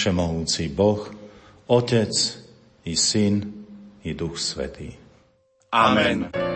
všemohúci Boh, Otec i Syn i Duch Svetý. Amen.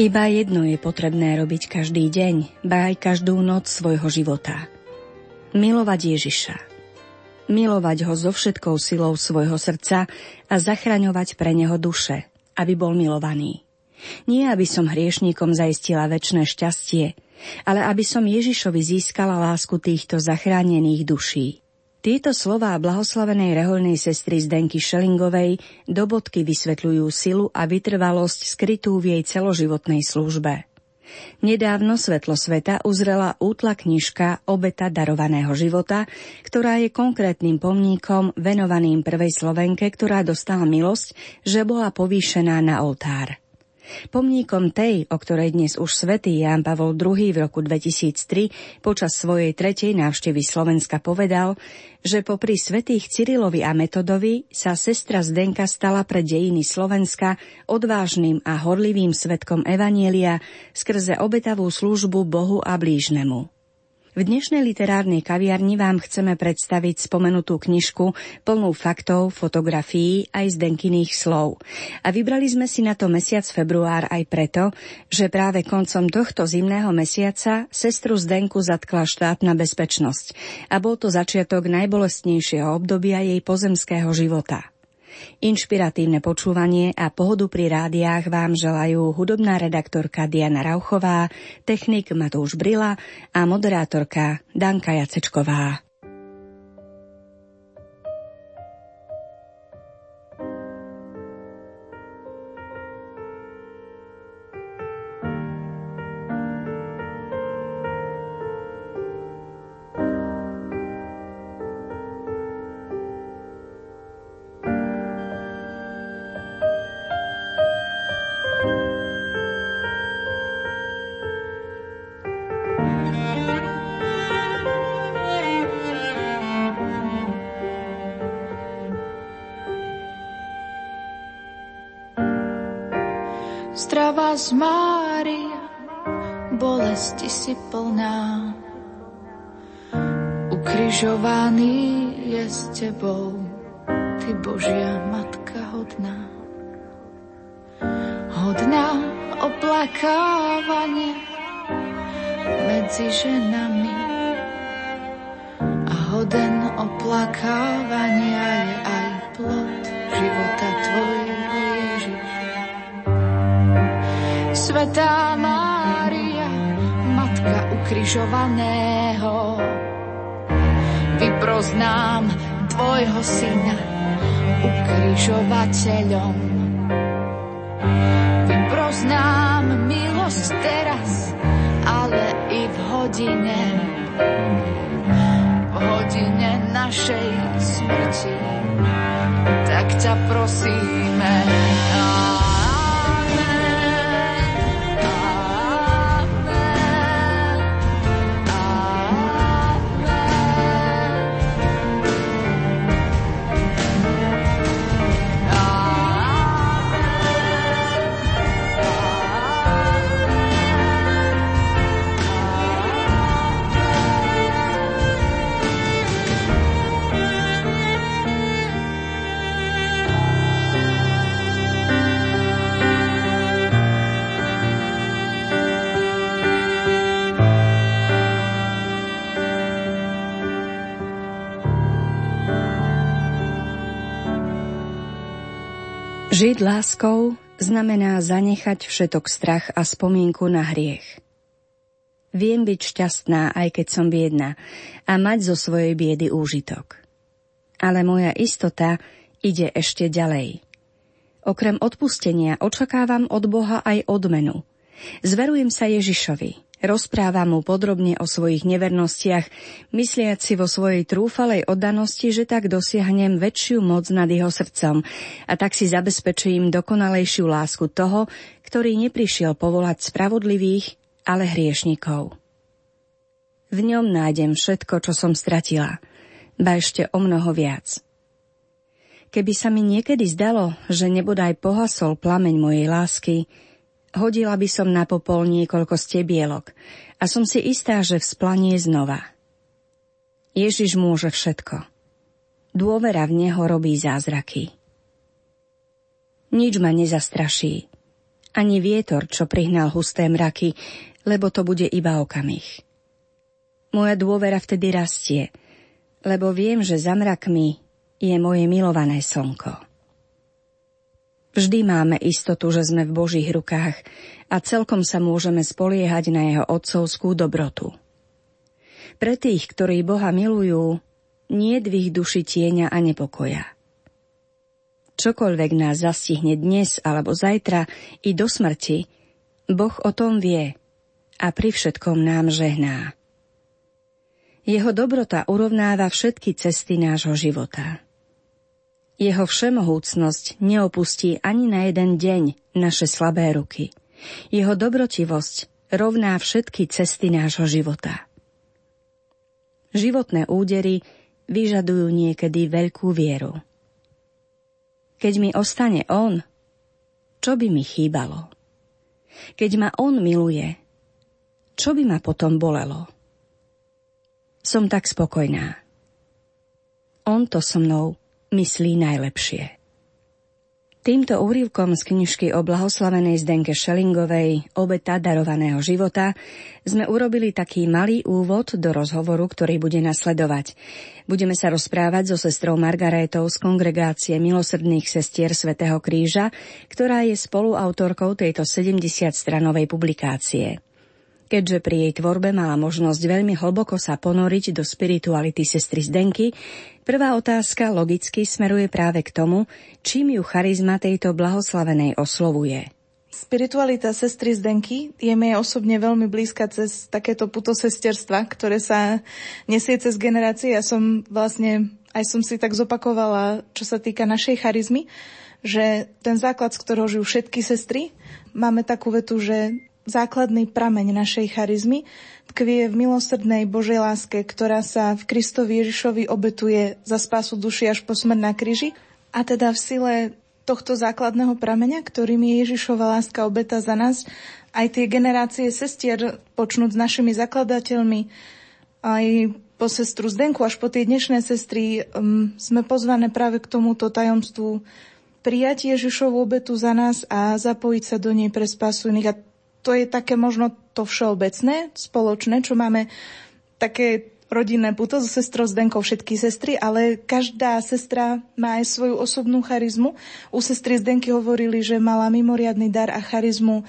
Iba jedno je potrebné robiť každý deň, ba aj každú noc svojho života. Milovať Ježiša. Milovať ho so všetkou silou svojho srdca a zachraňovať pre neho duše, aby bol milovaný. Nie, aby som hriešníkom zaistila väčšie šťastie, ale aby som Ježišovi získala lásku týchto zachránených duší. Tieto slová blahoslavenej reholnej sestry Zdenky Šelingovej do bodky vysvetľujú silu a vytrvalosť skrytú v jej celoživotnej službe. Nedávno Svetlo sveta uzrela útla knižka Obeta darovaného života, ktorá je konkrétnym pomníkom venovaným prvej Slovenke, ktorá dostala milosť, že bola povýšená na oltár. Pomníkom tej, o ktorej dnes už svätý Ján Pavol II v roku 2003 počas svojej tretej návštevy Slovenska povedal, že popri svetých Cyrilovi a Metodovi sa sestra Zdenka stala pre dejiny Slovenska odvážnym a horlivým svetkom Evanielia skrze obetavú službu Bohu a blížnemu. V dnešnej literárnej kaviarni vám chceme predstaviť spomenutú knižku plnú faktov, fotografií aj zdenkyných slov. A vybrali sme si na to mesiac február aj preto, že práve koncom tohto zimného mesiaca sestru Zdenku zatkla štátna bezpečnosť a bol to začiatok najbolestnejšieho obdobia jej pozemského života. Inšpiratívne počúvanie a pohodu pri rádiách vám želajú hudobná redaktorka Diana Rauchová, technik Matúš Brila a moderátorka Danka Jacečková. Si plná. Ukrižovaný je s tebou, ty Božia Matka hodná. Hodná oplakávania medzi ženami a hoden oplakávania je aj plod života tvojho Ježiš. Svetá ukrižovaného, vyproznám Tvojho Syna ukrižovateľom. Vyproznám milosť teraz, ale i v hodine, v hodine našej smrti. Tak ťa prosíme, Žiť láskou znamená zanechať všetok strach a spomienku na hriech. Viem byť šťastná, aj keď som biedna, a mať zo svojej biedy úžitok. Ale moja istota ide ešte ďalej. Okrem odpustenia očakávam od Boha aj odmenu. Zverujem sa Ježišovi Rozpráva mu podrobne o svojich nevernostiach, mysliac si vo svojej trúfalej oddanosti, že tak dosiahnem väčšiu moc nad jeho srdcom a tak si zabezpečím dokonalejšiu lásku toho, ktorý neprišiel povolať spravodlivých, ale hriešnikov. V ňom nájdem všetko, čo som stratila, ba ešte o mnoho viac. Keby sa mi niekedy zdalo, že nebodaj pohasol plameň mojej lásky, Hodila by som na popol niekoľko stebielok a som si istá, že vzplanie znova. Ježiš môže všetko. Dôvera v Neho robí zázraky. Nič ma nezastraší. Ani vietor, čo prihnal husté mraky, lebo to bude iba okamih. Moja dôvera vtedy rastie, lebo viem, že za mrakmi je moje milované slnko. Vždy máme istotu, že sme v Božích rukách a celkom sa môžeme spoliehať na jeho otcovskú dobrotu. Pre tých, ktorí Boha milujú, nie v ich duši tieňa a nepokoja. Čokoľvek nás zastihne dnes alebo zajtra i do smrti, Boh o tom vie a pri všetkom nám žehná. Jeho dobrota urovnáva všetky cesty nášho života. Jeho všemohúcnosť neopustí ani na jeden deň naše slabé ruky. Jeho dobrotivosť rovná všetky cesty nášho života. Životné údery vyžadujú niekedy veľkú vieru. Keď mi ostane On, čo by mi chýbalo? Keď ma On miluje, čo by ma potom bolelo? Som tak spokojná. On to so mnou myslí najlepšie. Týmto úrivkom z knižky o blahoslavenej Zdenke Šelingovej Obeta darovaného života sme urobili taký malý úvod do rozhovoru, ktorý bude nasledovať. Budeme sa rozprávať so sestrou Margarétou z kongregácie milosrdných sestier Svetého kríža, ktorá je spoluautorkou tejto 70-stranovej publikácie keďže pri jej tvorbe mala možnosť veľmi hlboko sa ponoriť do spirituality sestry Zdenky, prvá otázka logicky smeruje práve k tomu, čím ju charizma tejto blahoslavenej oslovuje. Spiritualita sestry Zdenky je mi osobne veľmi blízka cez takéto putosesterstva, ktoré sa nesie cez generácie. Ja som vlastne, aj som si tak zopakovala, čo sa týka našej charizmy, že ten základ, z ktorého žijú všetky sestry, máme takú vetu, že základný prameň našej charizmy tkvie v milosrdnej Božej láske, ktorá sa v Kristovi Ježišovi obetuje za spásu duši až po smrť na kríži. A teda v sile tohto základného prameňa, ktorým je Ježišova láska obeta za nás, aj tie generácie sestier, počnúť s našimi zakladateľmi, aj po sestru Zdenku až po tie dnešné sestry, um, sme pozvané práve k tomuto tajomstvu prijať Ježišovu obetu za nás a zapojiť sa do nej pre spásu iných. A to je také možno to všeobecné, spoločné, čo máme také rodinné puto so sestrou Zdenkou všetky sestry, ale každá sestra má aj svoju osobnú charizmu. U sestry Zdenky hovorili, že mala mimoriadný dar a charizmu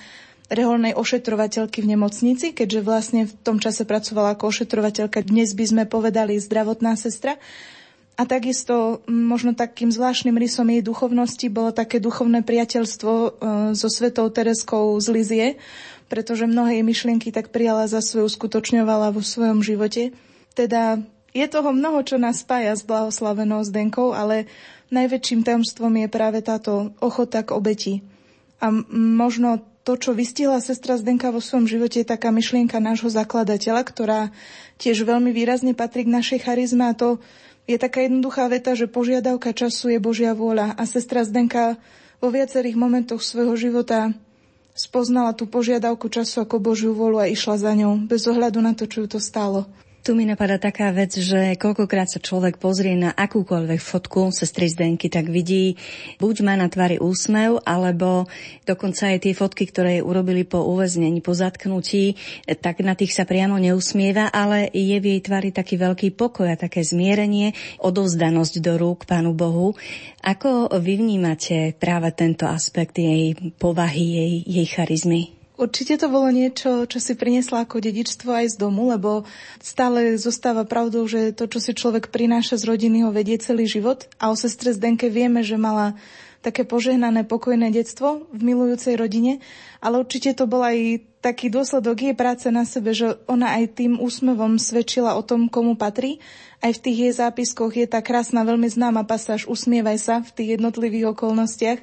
reholnej ošetrovateľky v nemocnici, keďže vlastne v tom čase pracovala ako ošetrovateľka. Dnes by sme povedali zdravotná sestra. A takisto možno takým zvláštnym rysom jej duchovnosti bolo také duchovné priateľstvo e, so svetou Tereskou z Lizie, pretože mnohé jej myšlienky tak prijala za svoju, uskutočňovala vo svojom živote. Teda je toho mnoho, čo nás spája s blahoslavenou Zdenkou, ale najväčším tajomstvom je práve táto ochota k obeti. A možno to, čo vystihla sestra Zdenka vo svojom živote, je taká myšlienka nášho zakladateľa, ktorá tiež veľmi výrazne patrí k našej charizme a to je taká jednoduchá veta, že požiadavka času je Božia vôľa a sestra Zdenka vo viacerých momentoch svojho života spoznala tú požiadavku času ako Božiu vôľu a išla za ňou, bez ohľadu na to, čo ju to stálo. Tu mi napadá taká vec, že koľkokrát sa človek pozrie na akúkoľvek fotku sestry Zdenky, tak vidí, buď má na tvári úsmev, alebo dokonca aj tie fotky, ktoré urobili po uväznení, po zatknutí, tak na tých sa priamo neusmieva, ale je v jej tvári taký veľký pokoj a také zmierenie, odovzdanosť do rúk Pánu Bohu. Ako vy vnímate práve tento aspekt jej povahy, jej, jej charizmy? Určite to bolo niečo, čo si priniesla ako dedičstvo aj z domu, lebo stále zostáva pravdou, že to, čo si človek prináša z rodiny, ho vedie celý život. A o sestre Zdenke vieme, že mala také požehnané, pokojné detstvo v milujúcej rodine, ale určite to bol aj taký dôsledok jej práce na sebe, že ona aj tým úsmevom svedčila o tom, komu patrí. Aj v tých jej zápiskoch je tá krásna, veľmi známa pasáž Usmievaj sa v tých jednotlivých okolnostiach.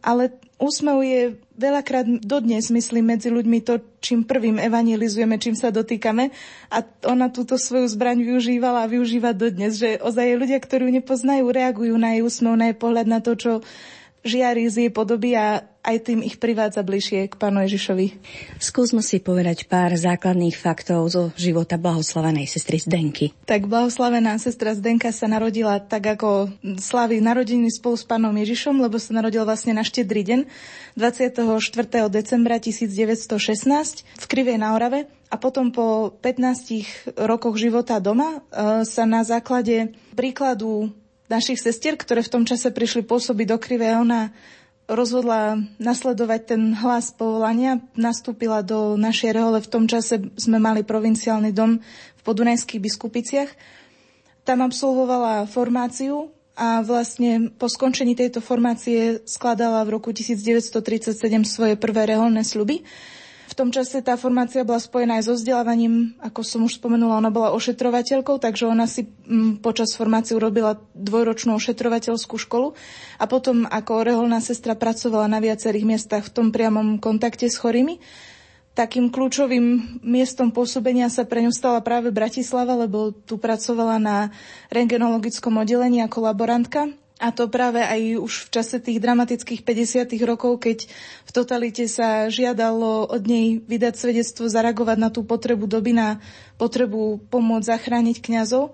Ale úsmev je veľakrát dodnes, myslím, medzi ľuďmi to, čím prvým evangelizujeme, čím sa dotýkame. A ona túto svoju zbraň využívala a využíva dodnes, že ozaj ľudia, ktorí ju nepoznajú, reagujú na jej úsmev, na jej pohľad na to, čo žiari z jej podoby a aj tým ich privádza bližšie k Pánu Ježišovi. Skúsme si povedať pár základných faktov zo života blahoslavenej sestry Zdenky. Tak blahoslavená sestra Zdenka sa narodila tak ako slaví narodiny spolu s Pánom Ježišom, lebo sa narodil vlastne na štedrý deň 24. decembra 1916 v Krivej na Orave a potom po 15 rokoch života doma e, sa na základe príkladu našich sestier, ktoré v tom čase prišli pôsobiť do krivé. Ona rozhodla nasledovať ten hlas povolania, nastúpila do našej rehole. V tom čase sme mali provinciálny dom v Podunajských biskupiciach. Tam absolvovala formáciu a vlastne po skončení tejto formácie skladala v roku 1937 svoje prvé reholné sľuby. V tom čase tá formácia bola spojená aj so vzdelávaním, ako som už spomenula, ona bola ošetrovateľkou, takže ona si m, mm, počas formácie urobila dvojročnú ošetrovateľskú školu. A potom ako reholná sestra pracovala na viacerých miestach v tom priamom kontakte s chorými. Takým kľúčovým miestom pôsobenia sa pre ňu stala práve Bratislava, lebo tu pracovala na rengenologickom oddelení ako laborantka a to práve aj už v čase tých dramatických 50. rokov, keď v totalite sa žiadalo od nej vydať svedectvo, zareagovať na tú potrebu doby, na potrebu pomôcť zachrániť kňazov.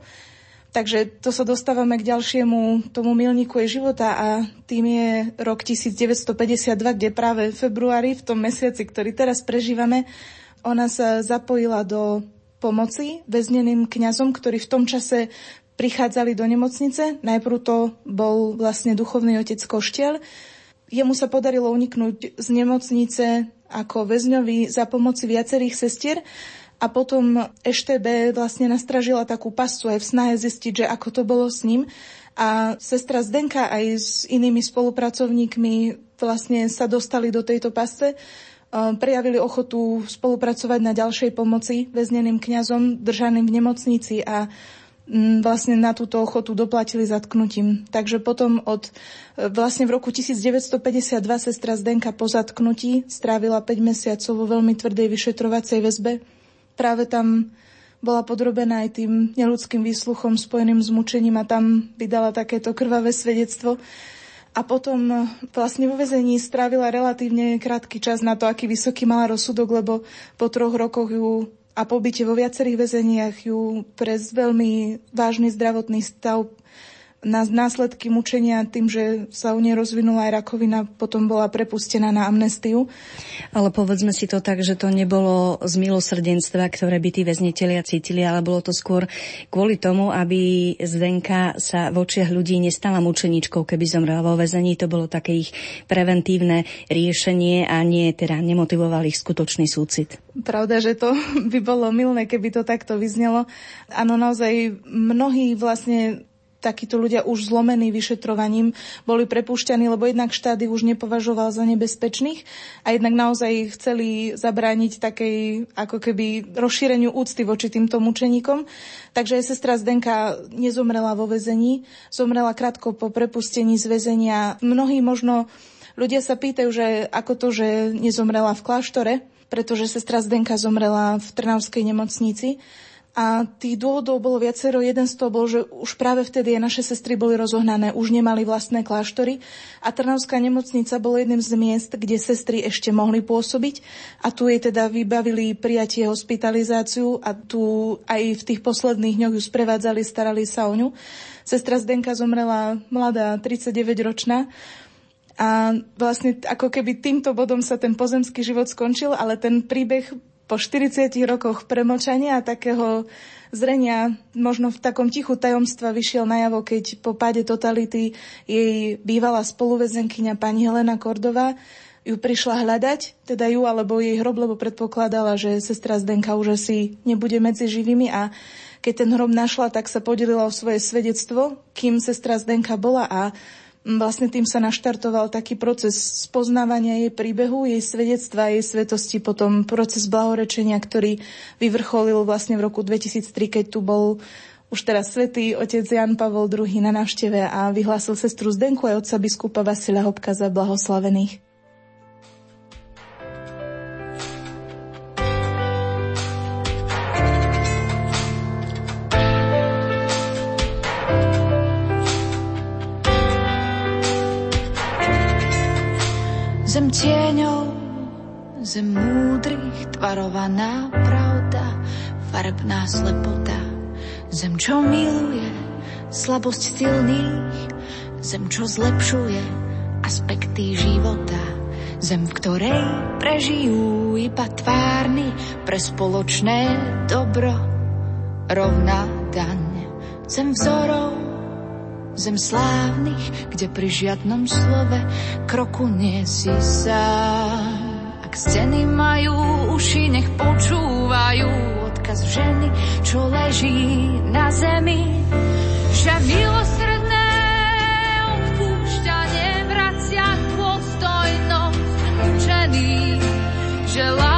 Takže to sa dostávame k ďalšiemu tomu milníku jej života a tým je rok 1952, kde práve v februári, v tom mesiaci, ktorý teraz prežívame, ona sa zapojila do pomoci väzneným kňazom, ktorí v tom čase prichádzali do nemocnice. Najprv to bol vlastne duchovný otec Koštiel. Jemu sa podarilo uniknúť z nemocnice ako väzňovi za pomoci viacerých sestier a potom EŠTB vlastne nastražila takú pastu aj v snahe zistiť, že ako to bolo s ním. A sestra Zdenka aj s inými spolupracovníkmi vlastne sa dostali do tejto pasce prejavili ochotu spolupracovať na ďalšej pomoci väzneným kňazom držaným v nemocnici a vlastne na túto ochotu doplatili zatknutím. Takže potom od e, vlastne v roku 1952 sestra Zdenka po zatknutí strávila 5 mesiacov vo veľmi tvrdej vyšetrovacej väzbe. Práve tam bola podrobená aj tým neludským výsluchom spojeným s mučením a tam vydala takéto krvavé svedectvo. A potom e, vlastne vo vezení strávila relatívne krátky čas na to, aký vysoký mala rozsudok, lebo po troch rokoch ju a pobyte vo viacerých väzeniach ju pre veľmi vážny zdravotný stav na následky mučenia tým, že sa u nej rozvinula aj rakovina, potom bola prepustená na amnestiu. Ale povedzme si to tak, že to nebolo z milosrdenstva, ktoré by tí väzniteľia cítili, ale bolo to skôr kvôli tomu, aby Zdenka sa v očiach ľudí nestala mučeničkou, keby zomrela vo väzení. To bolo také ich preventívne riešenie a nie teda nemotivoval ich skutočný súcit. Pravda, že to by bolo milné, keby to takto vyznelo. Áno, naozaj mnohí vlastne takíto ľudia už zlomení vyšetrovaním boli prepušťaní, lebo jednak ich už nepovažoval za nebezpečných a jednak naozaj chceli zabrániť takej ako keby rozšíreniu úcty voči týmto mučeníkom. Takže aj sestra Zdenka nezomrela vo väzení, zomrela krátko po prepustení z väzenia. Mnohí možno ľudia sa pýtajú, že ako to, že nezomrela v kláštore, pretože sestra Zdenka zomrela v Trnavskej nemocnici a tých dôvodov bolo viacero. Jeden z toho bol, že už práve vtedy naše sestry boli rozohnané, už nemali vlastné kláštory a Trnavská nemocnica bol jedným z miest, kde sestry ešte mohli pôsobiť a tu jej teda vybavili prijatie hospitalizáciu a tu aj v tých posledných dňoch ju sprevádzali, starali sa o ňu. Sestra Zdenka zomrela mladá, 39-ročná a vlastne ako keby týmto bodom sa ten pozemský život skončil, ale ten príbeh po 40 rokoch premočania a takého zrenia, možno v takom tichu tajomstva vyšiel najavo, keď po páde totality jej bývalá spoluvezenkyňa pani Helena Kordová. Ju prišla hľadať, teda ju alebo jej hrob, lebo predpokladala, že sestra Zdenka už asi nebude medzi živými a keď ten hrob našla, tak sa podelila o svoje svedectvo, kým sestra Zdenka bola a vlastne tým sa naštartoval taký proces spoznávania jej príbehu, jej svedectva, jej svetosti, potom proces blahorečenia, ktorý vyvrcholil vlastne v roku 2003, keď tu bol už teraz svätý otec Jan Pavol II na návšteve a vyhlásil sestru Zdenku aj otca biskupa Vasila Hopka za blahoslavených. Zem tieňov, zem múdrych, tvarovaná pravda, farebná slepota. Zem, čo miluje slabosť silných, zem, čo zlepšuje aspekty života. Zem, v ktorej prežijú iba tvárny pre spoločné dobro rovná daň. Zem vzorov zem slávnych, kde pri žiadnom slove kroku nie si. Ak steny majú uši, nech počúvajú odkaz ženy, čo leží na zemi. Že milosrdné odpúšťanie vracia dôstojnosť učený, že láska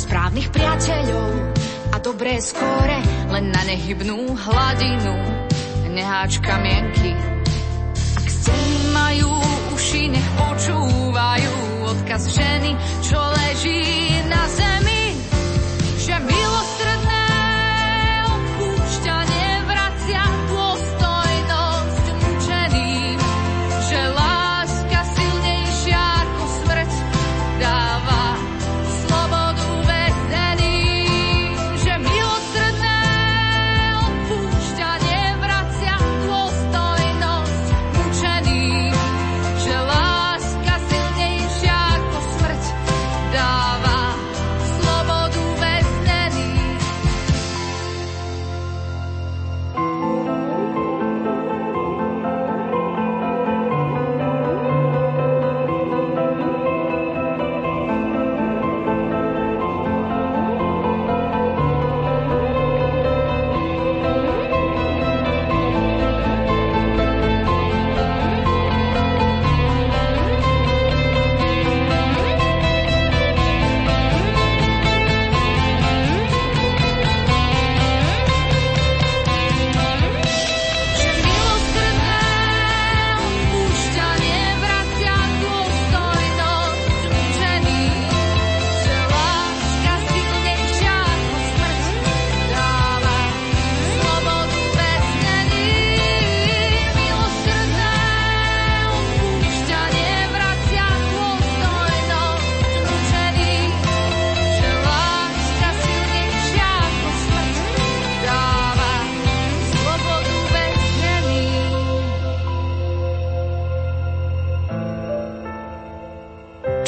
správnych priateľov a dobré skóre len na nehybnú hladinu neháčka mienky. Ak steny majú uši, nech počúvajú odkaz ženy, čo leží na zemi.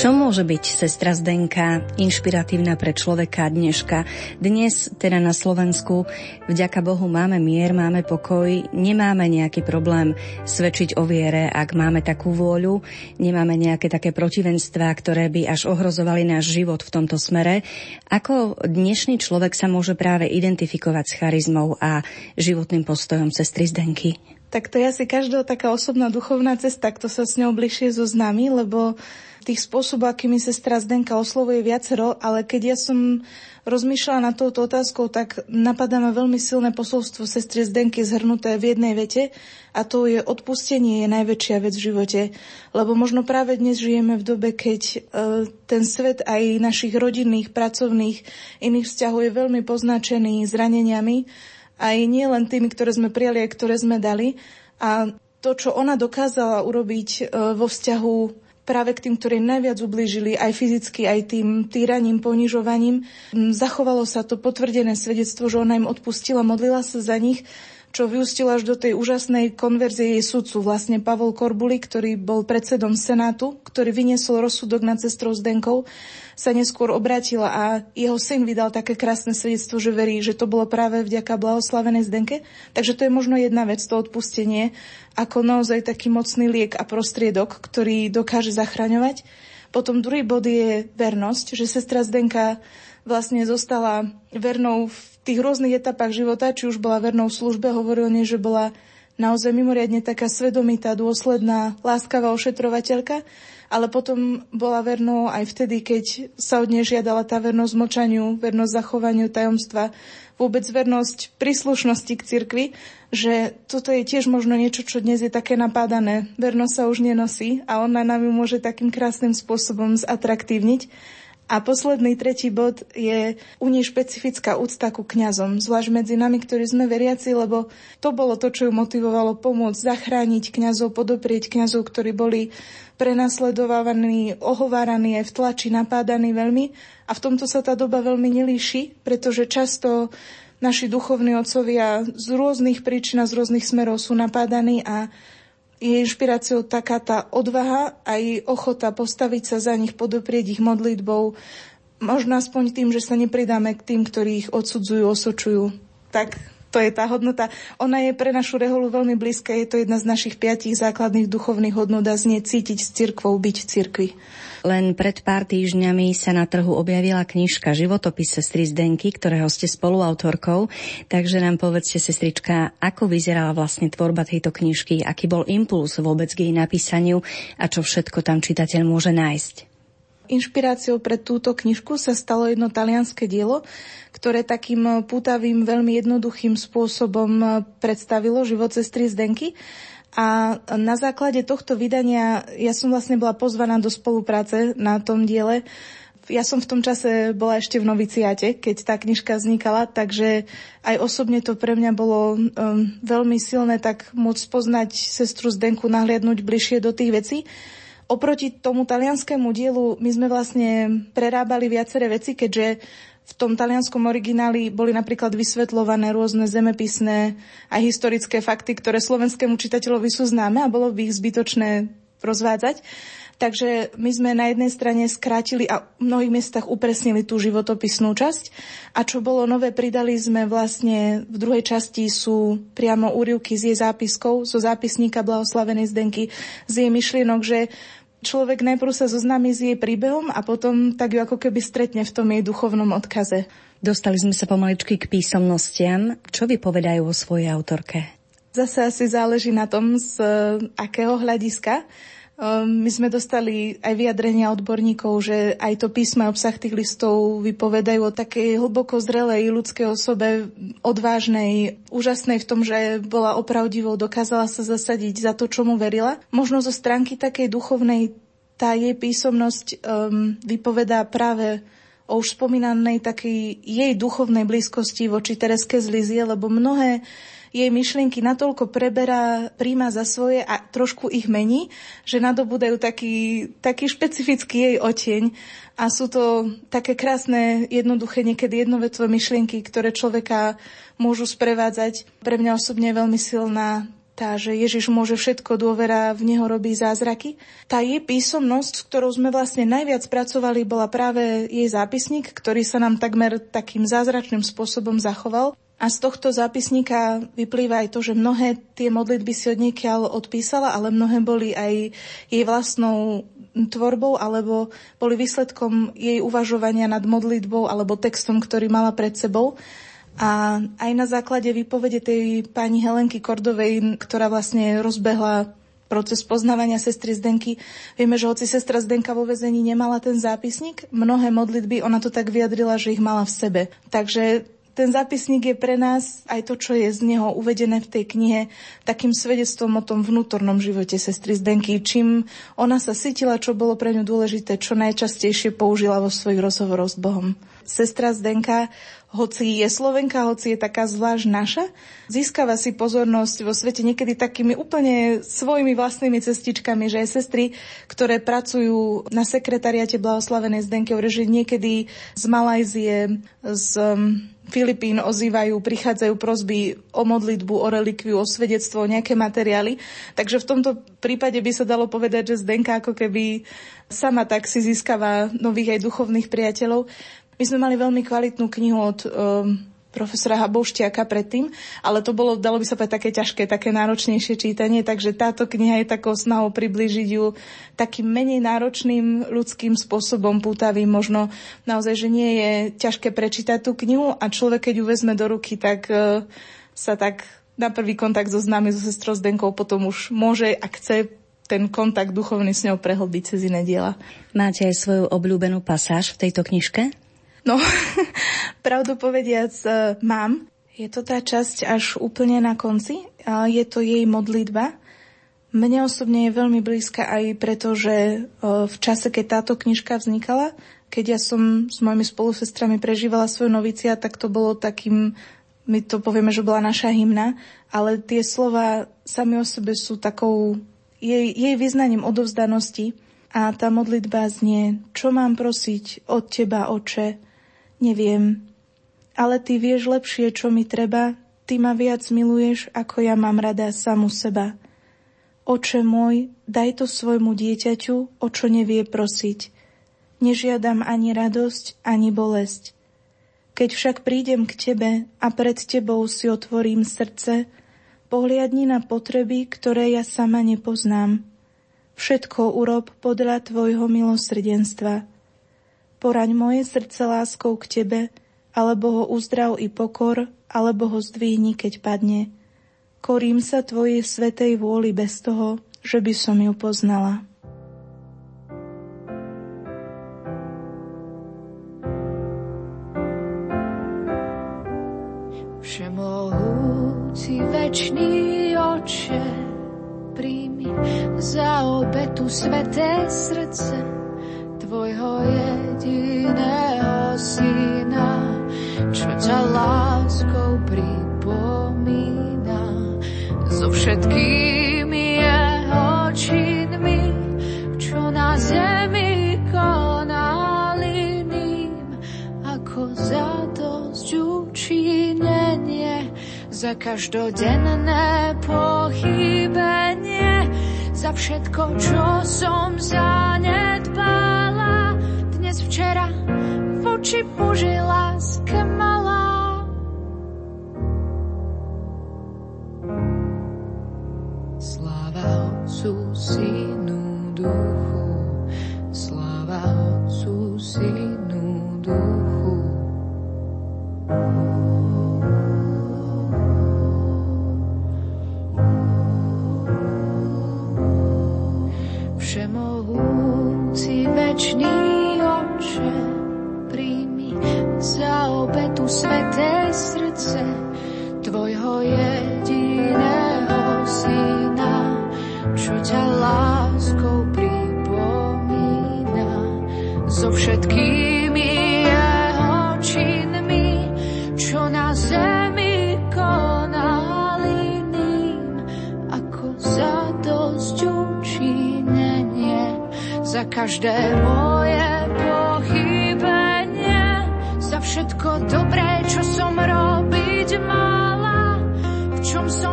Čo môže byť sestra Zdenka inšpiratívna pre človeka dneška? Dnes teda na Slovensku vďaka Bohu máme mier, máme pokoj, nemáme nejaký problém svedčiť o viere, ak máme takú vôľu, nemáme nejaké také protivenstvá, ktoré by až ohrozovali náš život v tomto smere. Ako dnešný človek sa môže práve identifikovať s charizmou a životným postojom sestry Zdenky? Tak to je asi každá taká osobná duchovná cesta, kto sa s ňou bližšie zoznámi, lebo tých spôsobov, akými sestra Zdenka oslovuje viacero, ale keď ja som rozmýšľala nad touto otázkou, tak napadá ma veľmi silné posolstvo sestry Zdenky zhrnuté v jednej vete a to je odpustenie je najväčšia vec v živote. Lebo možno práve dnes žijeme v dobe, keď e, ten svet aj našich rodinných, pracovných, iných vzťahov je veľmi poznačený zraneniami, aj nie len tými, ktoré sme prijali, aj ktoré sme dali. A to, čo ona dokázala urobiť e, vo vzťahu práve k tým, ktorí najviac ublížili aj fyzicky, aj tým týraním, ponižovaním. Zachovalo sa to potvrdené svedectvo, že ona im odpustila, modlila sa za nich. Čo vyústilo až do tej úžasnej konverzie jej sudcu, vlastne Pavol Korbuli, ktorý bol predsedom Senátu, ktorý vyniesol rozsudok nad sestrou Zdenkou, sa neskôr obrátila a jeho syn vydal také krásne svedectvo, že verí, že to bolo práve vďaka blahoslavenej Zdenke. Takže to je možno jedna vec, to odpustenie, ako naozaj taký mocný liek a prostriedok, ktorý dokáže zachraňovať. Potom druhý bod je vernosť, že sestra Zdenka vlastne zostala vernou tých rôznych etapách života, či už bola vernou v službe, hovoril nie, že bola naozaj mimoriadne taká svedomitá, dôsledná, láskavá ošetrovateľka, ale potom bola vernou aj vtedy, keď sa od nej žiadala tá vernosť močaniu, vernosť zachovaniu tajomstva, vôbec vernosť príslušnosti k cirkvi, že toto je tiež možno niečo, čo dnes je také napádané. Vernosť sa už nenosí a ona nám ju môže takým krásnym spôsobom zatraktívniť. A posledný tretí bod je u nej špecifická úcta ku kňazom, zvlášť medzi nami, ktorí sme veriaci, lebo to bolo to, čo ju motivovalo pomôcť zachrániť kňazov, podoprieť kňazov, ktorí boli prenasledovávaní, ohováraní aj v tlači, napádaní veľmi. A v tomto sa tá doba veľmi nelíši, pretože často naši duchovní otcovia z rôznych príčin a z rôznych smerov sú napádaní a je inšpiráciou taká tá odvaha a aj ochota postaviť sa za nich, podoprieť ich modlitbou, možno aspoň tým, že sa nepridáme k tým, ktorí ich odsudzujú, osočujú. Tak to je tá hodnota. Ona je pre našu reholu veľmi blízka, je to jedna z našich piatich základných duchovných hodnot a znie cítiť s cirkvou, byť v cirkvi. Len pred pár týždňami sa na trhu objavila knižka Životopis sestry Zdenky, ktorého ste spoluautorkou. Takže nám povedzte, sestrička, ako vyzerala vlastne tvorba tejto knižky, aký bol impuls vôbec k jej napísaniu a čo všetko tam čitateľ môže nájsť. Inšpiráciou pre túto knižku sa stalo jedno talianské dielo, ktoré takým pútavým, veľmi jednoduchým spôsobom predstavilo život sestry Zdenky a na základe tohto vydania ja som vlastne bola pozvaná do spolupráce na tom diele. Ja som v tom čase bola ešte v noviciate, keď tá knižka vznikala, takže aj osobne to pre mňa bolo um, veľmi silné tak môcť poznať sestru Zdenku, nahliadnúť bližšie do tých vecí. Oproti tomu talianskému dielu my sme vlastne prerábali viaceré veci, keďže v tom talianskom origináli boli napríklad vysvetľované rôzne zemepisné a historické fakty, ktoré slovenskému čitateľovi sú známe a bolo by ich zbytočné rozvádzať. Takže my sme na jednej strane skrátili a v mnohých miestach upresnili tú životopisnú časť a čo bolo nové, pridali sme vlastne v druhej časti sú priamo úrivky z jej zápiskov, zo zápisníka Blahoslavenej Zdenky, z jej myšlienok, že človek najprv sa zoznámi s jej príbehom a potom tak ju ako keby stretne v tom jej duchovnom odkaze. Dostali sme sa pomaličky k písomnostiam. Čo vypovedajú o svojej autorke? Zase asi záleží na tom, z akého hľadiska. Ehm, my sme dostali aj vyjadrenia odborníkov, že aj to písmo a obsah tých listov vypovedajú o takej hlboko zrelej ľudskej osobe, odvážnej, úžasnej v tom, že bola opravdivou, dokázala sa zasadiť za to, čomu verila. Možno zo stránky takej duchovnej tá jej písomnosť um, vypovedá práve o už spomínanej takej jej duchovnej blízkosti voči Tereske z Lizie, lebo mnohé jej myšlienky natoľko preberá, príjma za svoje a trošku ich mení, že nadobudajú taký, taký špecifický jej oteň a sú to také krásne, jednoduché, niekedy jednovetové myšlienky, ktoré človeka môžu sprevádzať. Pre mňa osobne je veľmi silná tá, že Ježiš môže všetko, dôvera v Neho robí zázraky. Tá jej písomnosť, s ktorou sme vlastne najviac pracovali, bola práve jej zápisník, ktorý sa nám takmer takým zázračným spôsobom zachoval. A z tohto zápisníka vyplýva aj to, že mnohé tie modlitby si odniekiaľ odpísala, ale mnohé boli aj jej vlastnou tvorbou alebo boli výsledkom jej uvažovania nad modlitbou alebo textom, ktorý mala pred sebou. A aj na základe výpovede tej pani Helenky Kordovej, ktorá vlastne rozbehla proces poznávania sestry Zdenky. Vieme, že hoci sestra Zdenka vo vezení nemala ten zápisník, mnohé modlitby, ona to tak vyjadrila, že ich mala v sebe. Takže ten zápisník je pre nás aj to, čo je z neho uvedené v tej knihe, takým svedectvom o tom vnútornom živote sestry Zdenky, čím ona sa cítila, čo bolo pre ňu dôležité, čo najčastejšie použila vo svojich rozhovoroch s Bohom. Sestra Zdenka, hoci je Slovenka, hoci je taká zvlášť naša, získava si pozornosť vo svete niekedy takými úplne svojimi vlastnými cestičkami, že aj sestry, ktoré pracujú na sekretariate Blahoslavenej Zdenky, že niekedy z Malajzie, z Filipín ozývajú, prichádzajú prosby o modlitbu, o relikviu, o svedectvo, o nejaké materiály. Takže v tomto prípade by sa dalo povedať, že Zdenka ako keby sama tak si získava nových aj duchovných priateľov. My sme mali veľmi kvalitnú knihu od um, profesora Habouštiaka predtým, ale to bolo, dalo by sa povedať, také ťažké, také náročnejšie čítanie, takže táto kniha je takou snahou približiť ju takým menej náročným ľudským spôsobom, pútavým, možno naozaj, že nie je ťažké prečítať tú knihu a človek, keď ju vezme do ruky, tak uh, sa tak na prvý kontakt so známy, so sestrou Zdenkou potom už môže, ak chce, ten kontakt duchovný s ňou prehlbiť cez iné diela. Máte aj svoju obľúbenú pasáž v tejto knižke? No, pravdu povediac, e, mám. Je to tá časť až úplne na konci. Je to jej modlitba. Mne osobne je veľmi blízka aj preto, že e, v čase, keď táto knižka vznikala, keď ja som s mojimi spolusestrami prežívala svoju novicia, tak to bolo takým, my to povieme, že bola naša hymna, ale tie slova sami o sebe sú takou jej, jej vyznaním odovzdanosti a tá modlitba znie, čo mám prosiť od teba, oče, Neviem. Ale ty vieš lepšie, čo mi treba, ty ma viac miluješ, ako ja mám rada samu seba. Oče môj, daj to svojmu dieťaťu, o čo nevie prosiť. Nežiadam ani radosť, ani bolesť. Keď však prídem k tebe a pred tebou si otvorím srdce, pohliadni na potreby, ktoré ja sama nepoznám. Všetko urob podľa tvojho milosrdenstva. Poraň moje srdce láskou k Tebe, alebo ho uzdrav i pokor, alebo ho zdvihni, keď padne. Korím sa Tvojej svetej vôli bez toho, že by som ju poznala. Všemohúci večný oče, príjmi za obetu sveté srdce, tvojho jediného syna, čo ťa láskou pripomína. So všetkými jeho činmi, čo na zemi konali ním, ako za dosť učinenie za každodenné pochybenie, za všetko, čo som zanedbal včera. Voči Božej láske všetko dobré, čo som robiť mala, v čom som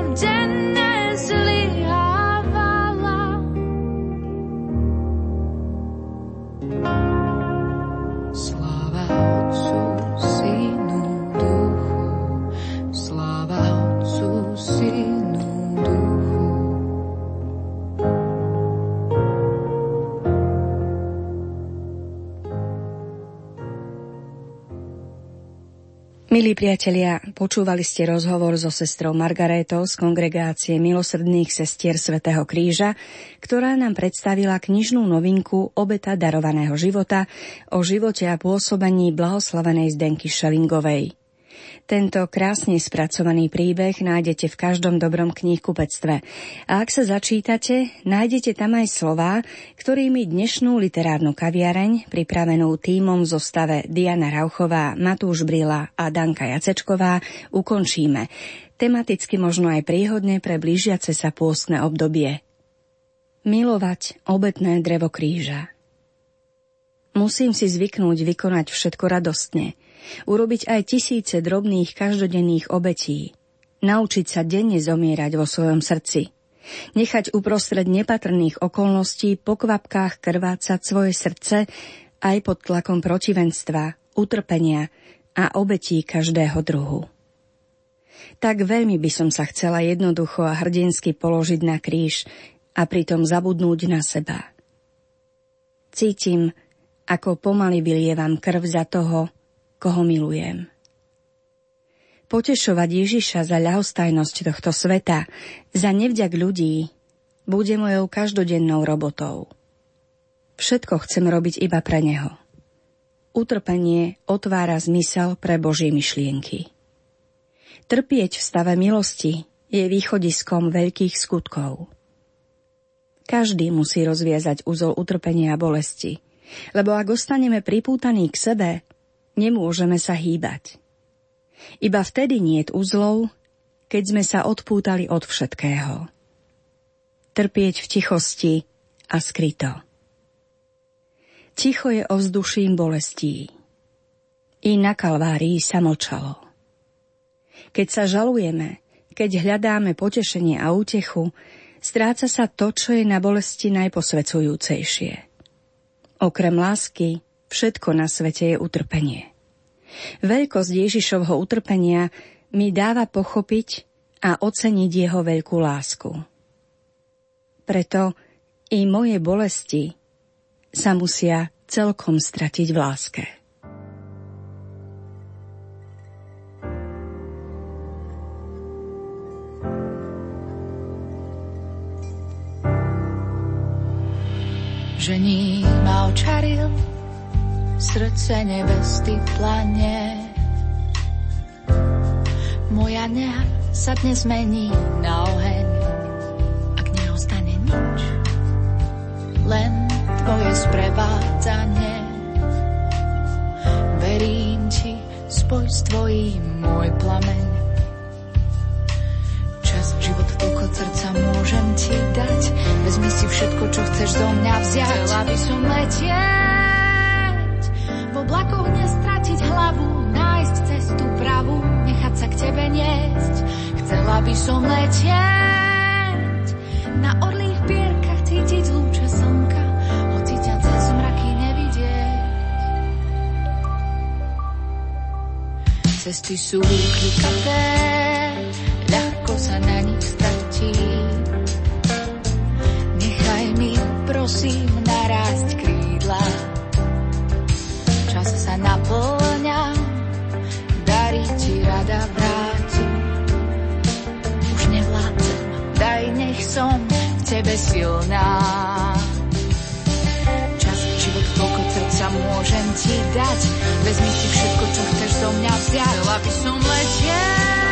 Milí priatelia, počúvali ste rozhovor so sestrou Margarétou z kongregácie milosrdných sestier Svetého kríža, ktorá nám predstavila knižnú novinku Obeta darovaného života o živote a pôsobení blahoslavenej Zdenky Šelingovej. Tento krásne spracovaný príbeh nájdete v každom dobrom knihkupectve. A ak sa začítate, nájdete tam aj slová, ktorými dnešnú literárnu kaviareň, pripravenú týmom v zostave Diana Rauchová, Matúš Brila a Danka Jacečková, ukončíme. Tematicky možno aj príhodne pre blížiace sa pôstne obdobie. Milovať obetné drevo kríža. Musím si zvyknúť vykonať všetko radostne – Urobiť aj tisíce drobných každodenných obetí. Naučiť sa denne zomierať vo svojom srdci. Nechať uprostred nepatrných okolností po kvapkách krvácať svoje srdce aj pod tlakom protivenstva, utrpenia a obetí každého druhu. Tak veľmi by som sa chcela jednoducho a hrdinsky položiť na kríž a pritom zabudnúť na seba. Cítim, ako pomaly vylievam krv za toho, koho milujem. Potešovať Ježiša za ľahostajnosť tohto sveta, za nevďak ľudí, bude mojou každodennou robotou. Všetko chcem robiť iba pre Neho. Utrpenie otvára zmysel pre Božie myšlienky. Trpieť v stave milosti je východiskom veľkých skutkov. Každý musí rozviazať úzol utrpenia a bolesti, lebo ak ostaneme pripútaní k sebe, nemôžeme sa hýbať. Iba vtedy niet úzlov, keď sme sa odpútali od všetkého. Trpieť v tichosti a skryto. Ticho je ovzduším bolestí. I na Kalvárii sa mlčalo. Keď sa žalujeme, keď hľadáme potešenie a útechu, stráca sa to, čo je na bolesti najposvecujúcejšie. Okrem lásky, všetko na svete je utrpenie. Veľkosť Ježišovho utrpenia mi dáva pochopiť a oceniť jeho veľkú lásku. Preto i moje bolesti sa musia celkom stratiť v láske. Žení ma očaril, srdce nevesty plane. Moja neha sa dnes mení na oheň, ak neostane nič, len tvoje sprevádzanie. Verím ti, spoj s tvojím môj plameň život toľko srdca môžem ti dať. Vezmi si všetko, čo chceš zo mňa vziať. Chcela by som letieť, hlavu, nájsť cestu pravú, nechať sa k tebe niesť. Chcela by som letieť, na orlých pierkach cítiť lúče slnka, hoci ťa cez mraky nevidieť. Cesty sú klikaté, tebe silná. Čas, život, koľko srdca môžem ti dať. Vezmi si všetko, čo chceš zo mňa vziať. Chcela by som letieť.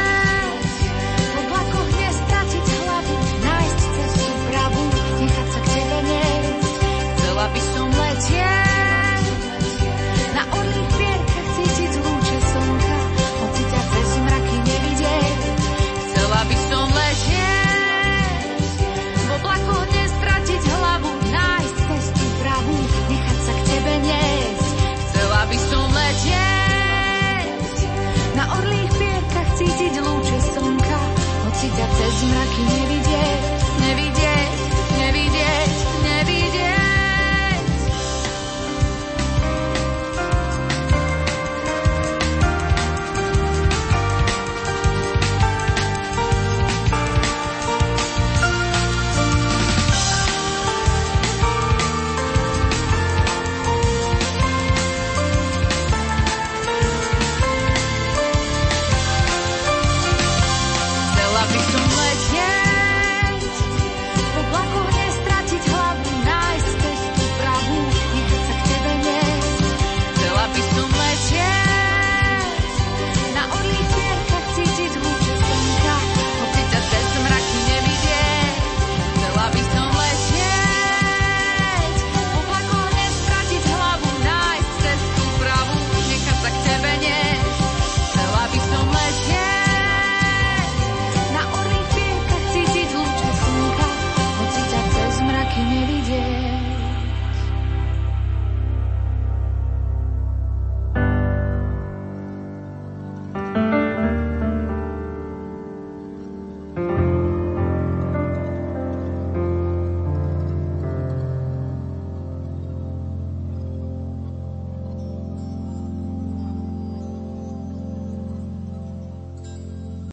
Cez mraky nevidieť